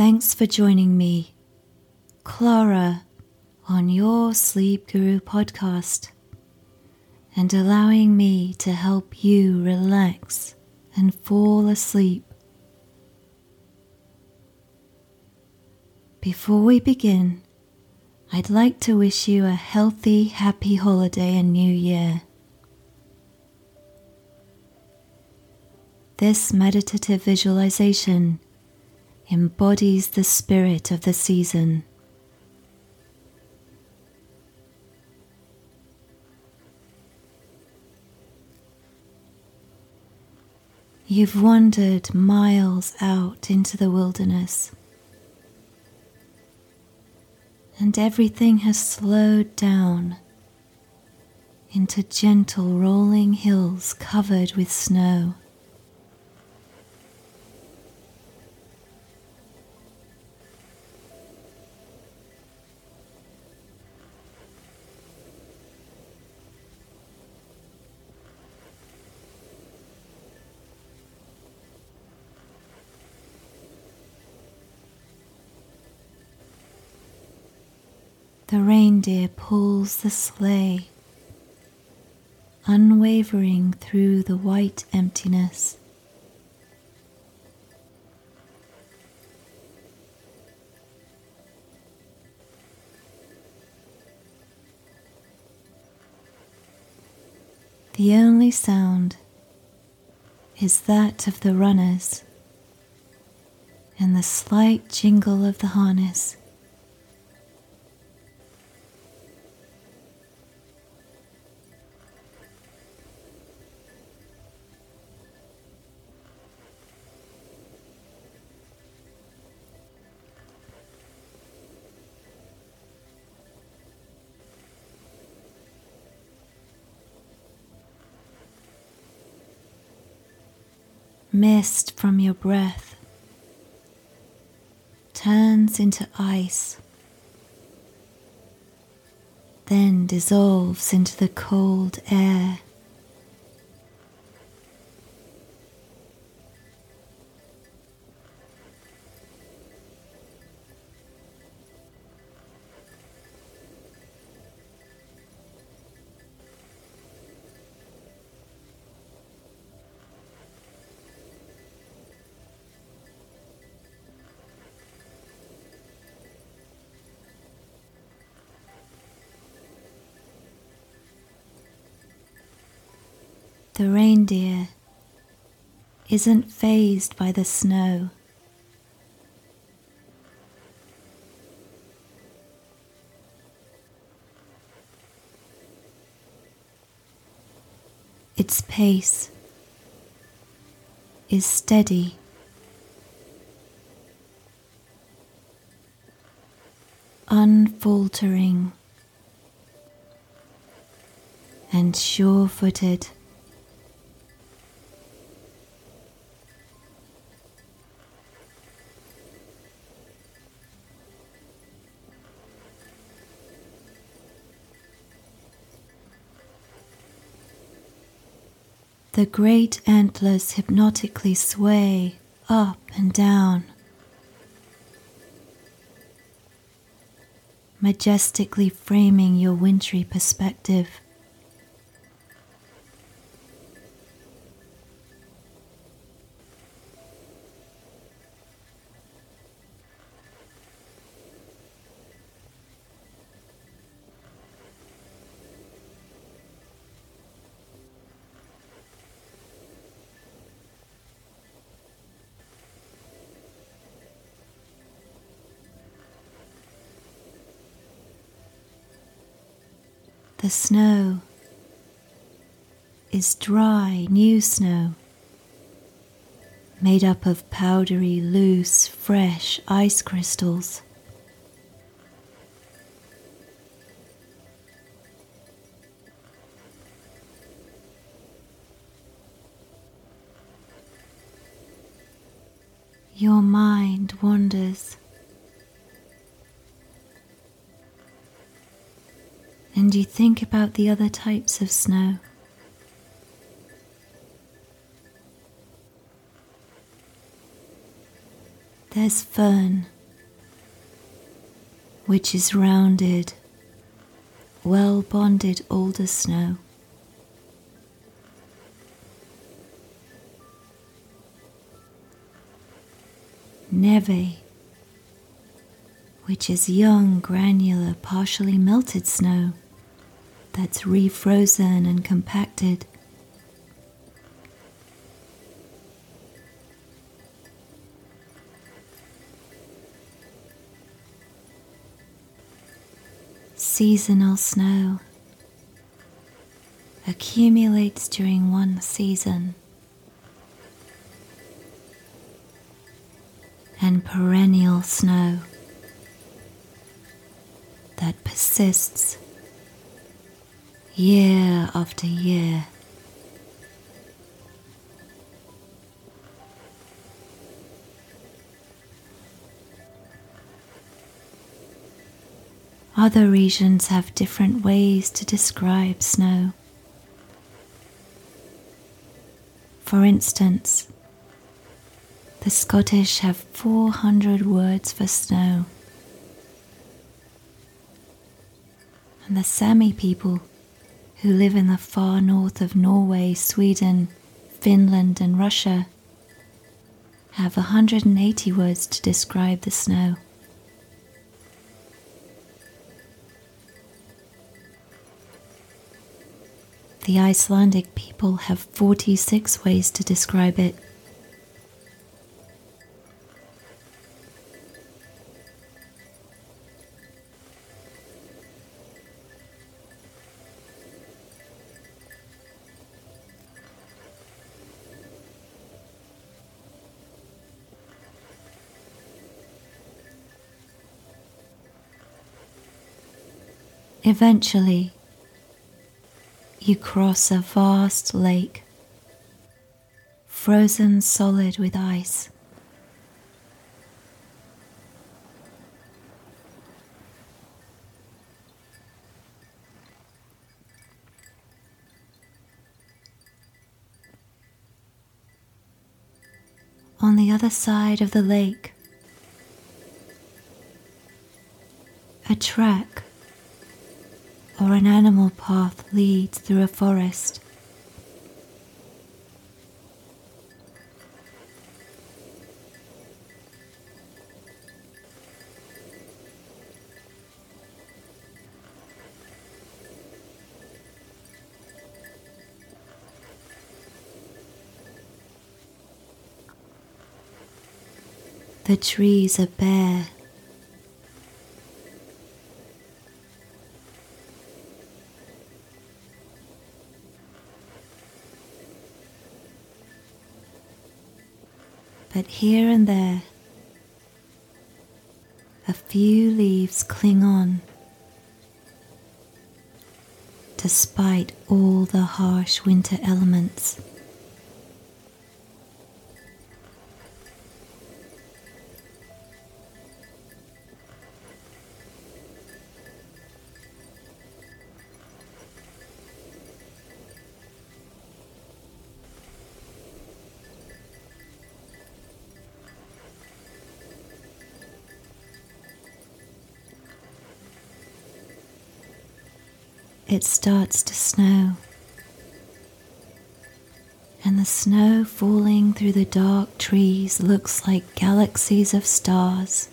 Thanks for joining me, Clara, on your Sleep Guru podcast and allowing me to help you relax and fall asleep. Before we begin, I'd like to wish you a healthy, happy holiday and new year. This meditative visualization embodies the spirit of the season. You've wandered miles out into the wilderness, and everything has slowed down into gentle rolling hills covered with snow. The reindeer pulls the sleigh, unwavering through the white emptiness. The only sound is that of the runners and the slight jingle of the harness. Mist from your breath turns into ice, then dissolves into the cold air. The reindeer isn't fazed by the snow. Its pace is steady. Unfaltering and sure footed. The great antlers hypnotically sway up and down, majestically framing your wintry perspective. The snow is dry, new snow, made up of powdery, loose, fresh ice crystals. Your mind wanders and you think about the other types of snow. There's firn, which is rounded, well bonded alder snow. Neve, which is young, granular, partially melted snow that's refrozen and compacted. Seasonal snow accumulates during one season. and perennial snow that persists year after year. Other regions have different ways to describe snow. For instance, the Scottish have 400 words for snow. And the Sami people, who live in the far north of Norway, Sweden, Finland, and Russia, have 180 words to describe the snow. The Icelandic people have 46 ways to describe it. Eventually, you cross a vast lake, frozen solid with ice. On the other side of the lake, a track or an animal path leads through a forest. The trees are bare but here and there a few leaves cling on despite all the harsh winter elements. It starts to snow. And the snow falling through the dark trees looks like galaxies of stars.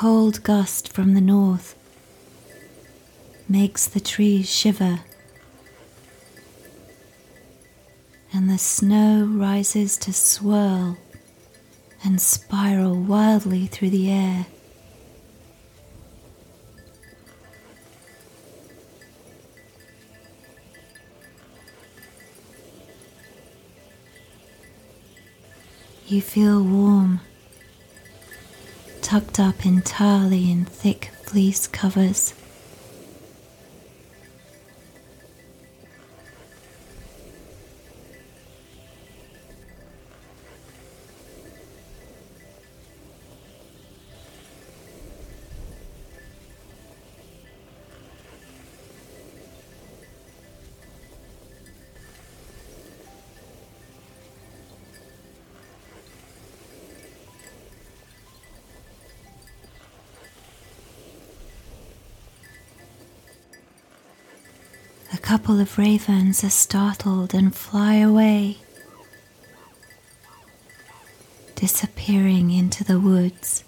Cold gust from the north makes the trees shiver, and the snow rises to swirl and spiral wildly through the air. You feel warm tucked up entirely in thick fleece covers. Couple of ravens are startled and fly away, disappearing into the woods.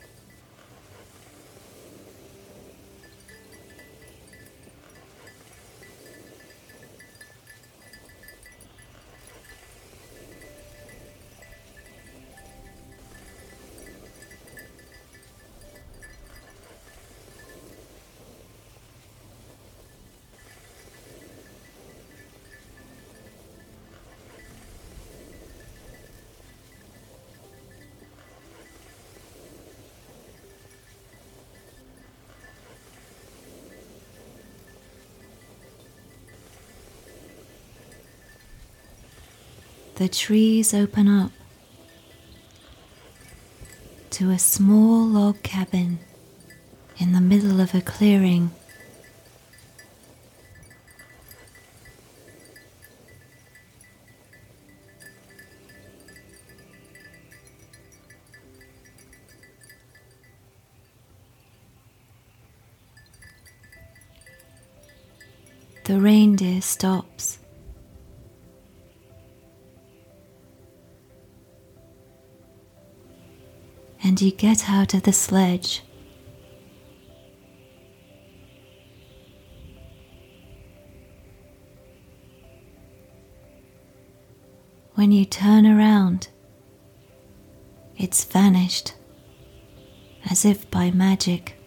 The trees open up to a small log cabin in the middle of a clearing. The reindeer stops you get out of the sledge. When you turn around, it's vanished as if by magic.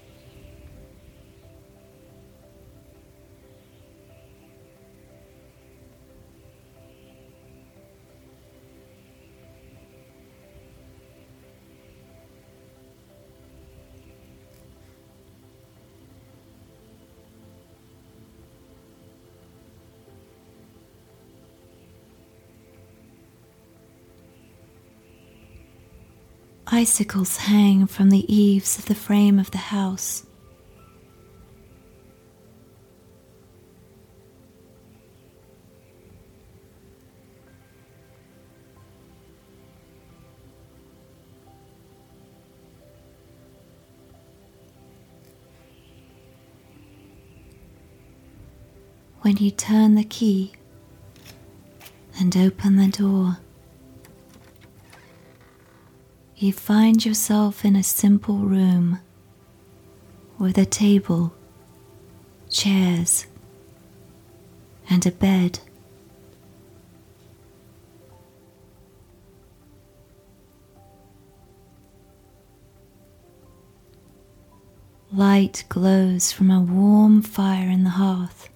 Icicles hang from the eaves of the frame of the house. When you turn the key and open the door, you find yourself in a simple room with a table, chairs, and a bed. Light glows from a warm fire in the hearth,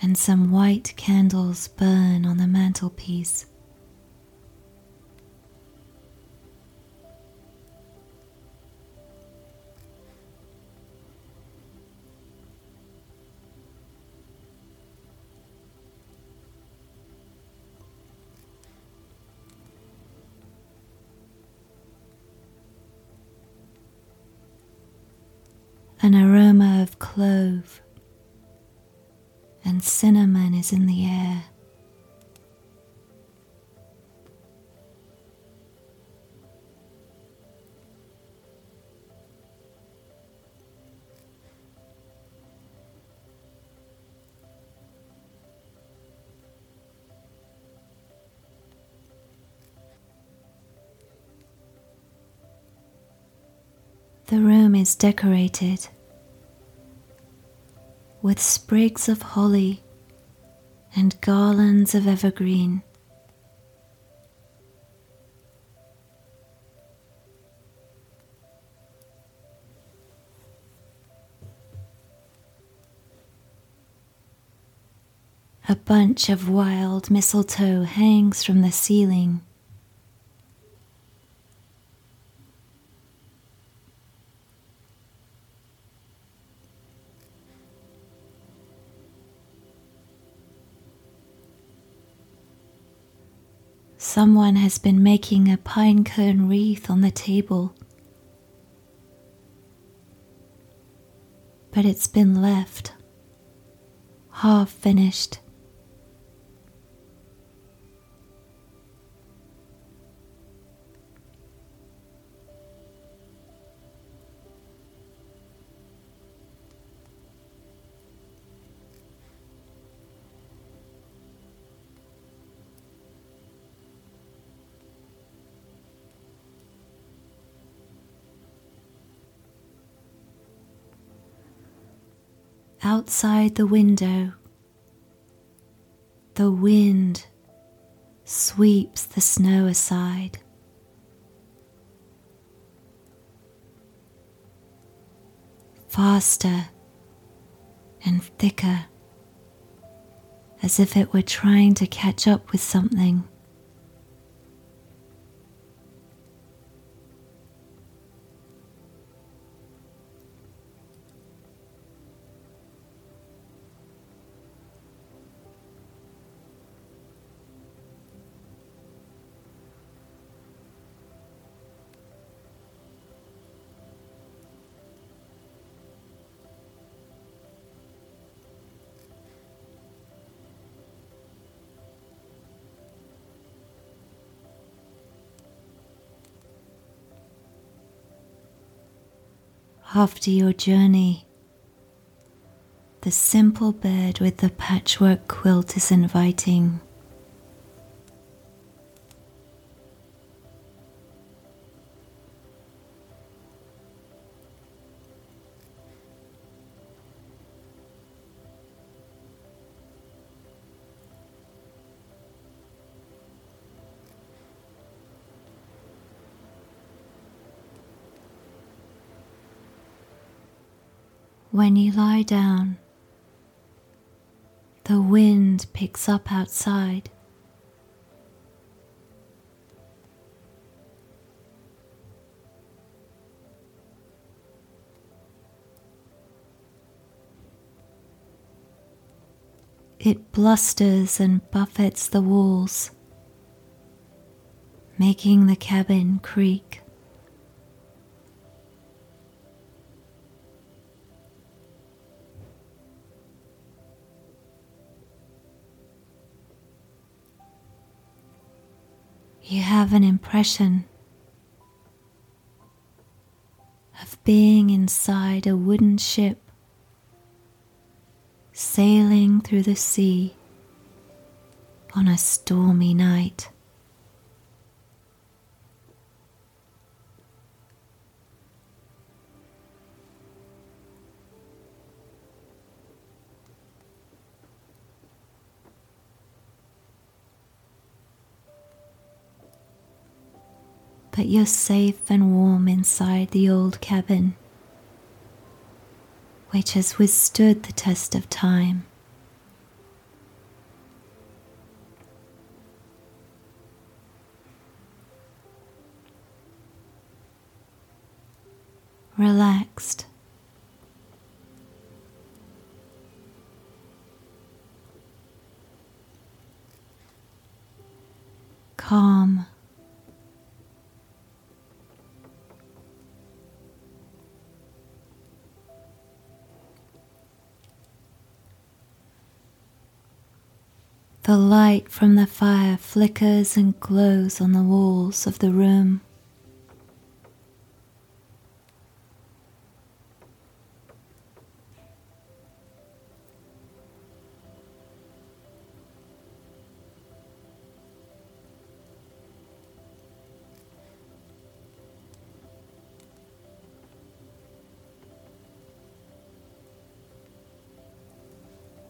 and some white candles burn on the mantelpiece. Clove and cinnamon is in the air. The room is decorated with sprigs of holly and garlands of evergreen. A bunch of wild mistletoe hangs from the ceiling. Someone has been making a pine cone wreath on the table, but it's been left half finished. Outside the window, the wind sweeps the snow aside. Faster and thicker, as if it were trying to catch up with something. After your journey. The simple bed with the patchwork quilt is inviting. When you lie down, the wind picks up outside. It blusters and buffets the walls, making the cabin creak. You have an impression of being inside a wooden ship sailing through the sea on a stormy night. But you're safe and warm inside the old cabin, which has withstood the test of time. Relaxed. The light from the fire flickers and glows on the walls of the room.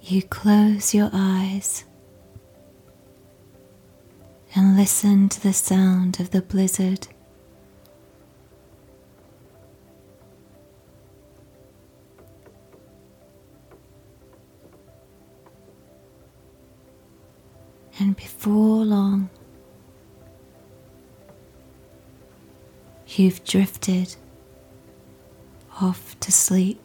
You close your eyes and listen to the sound of the blizzard. And before long, you've drifted off to sleep.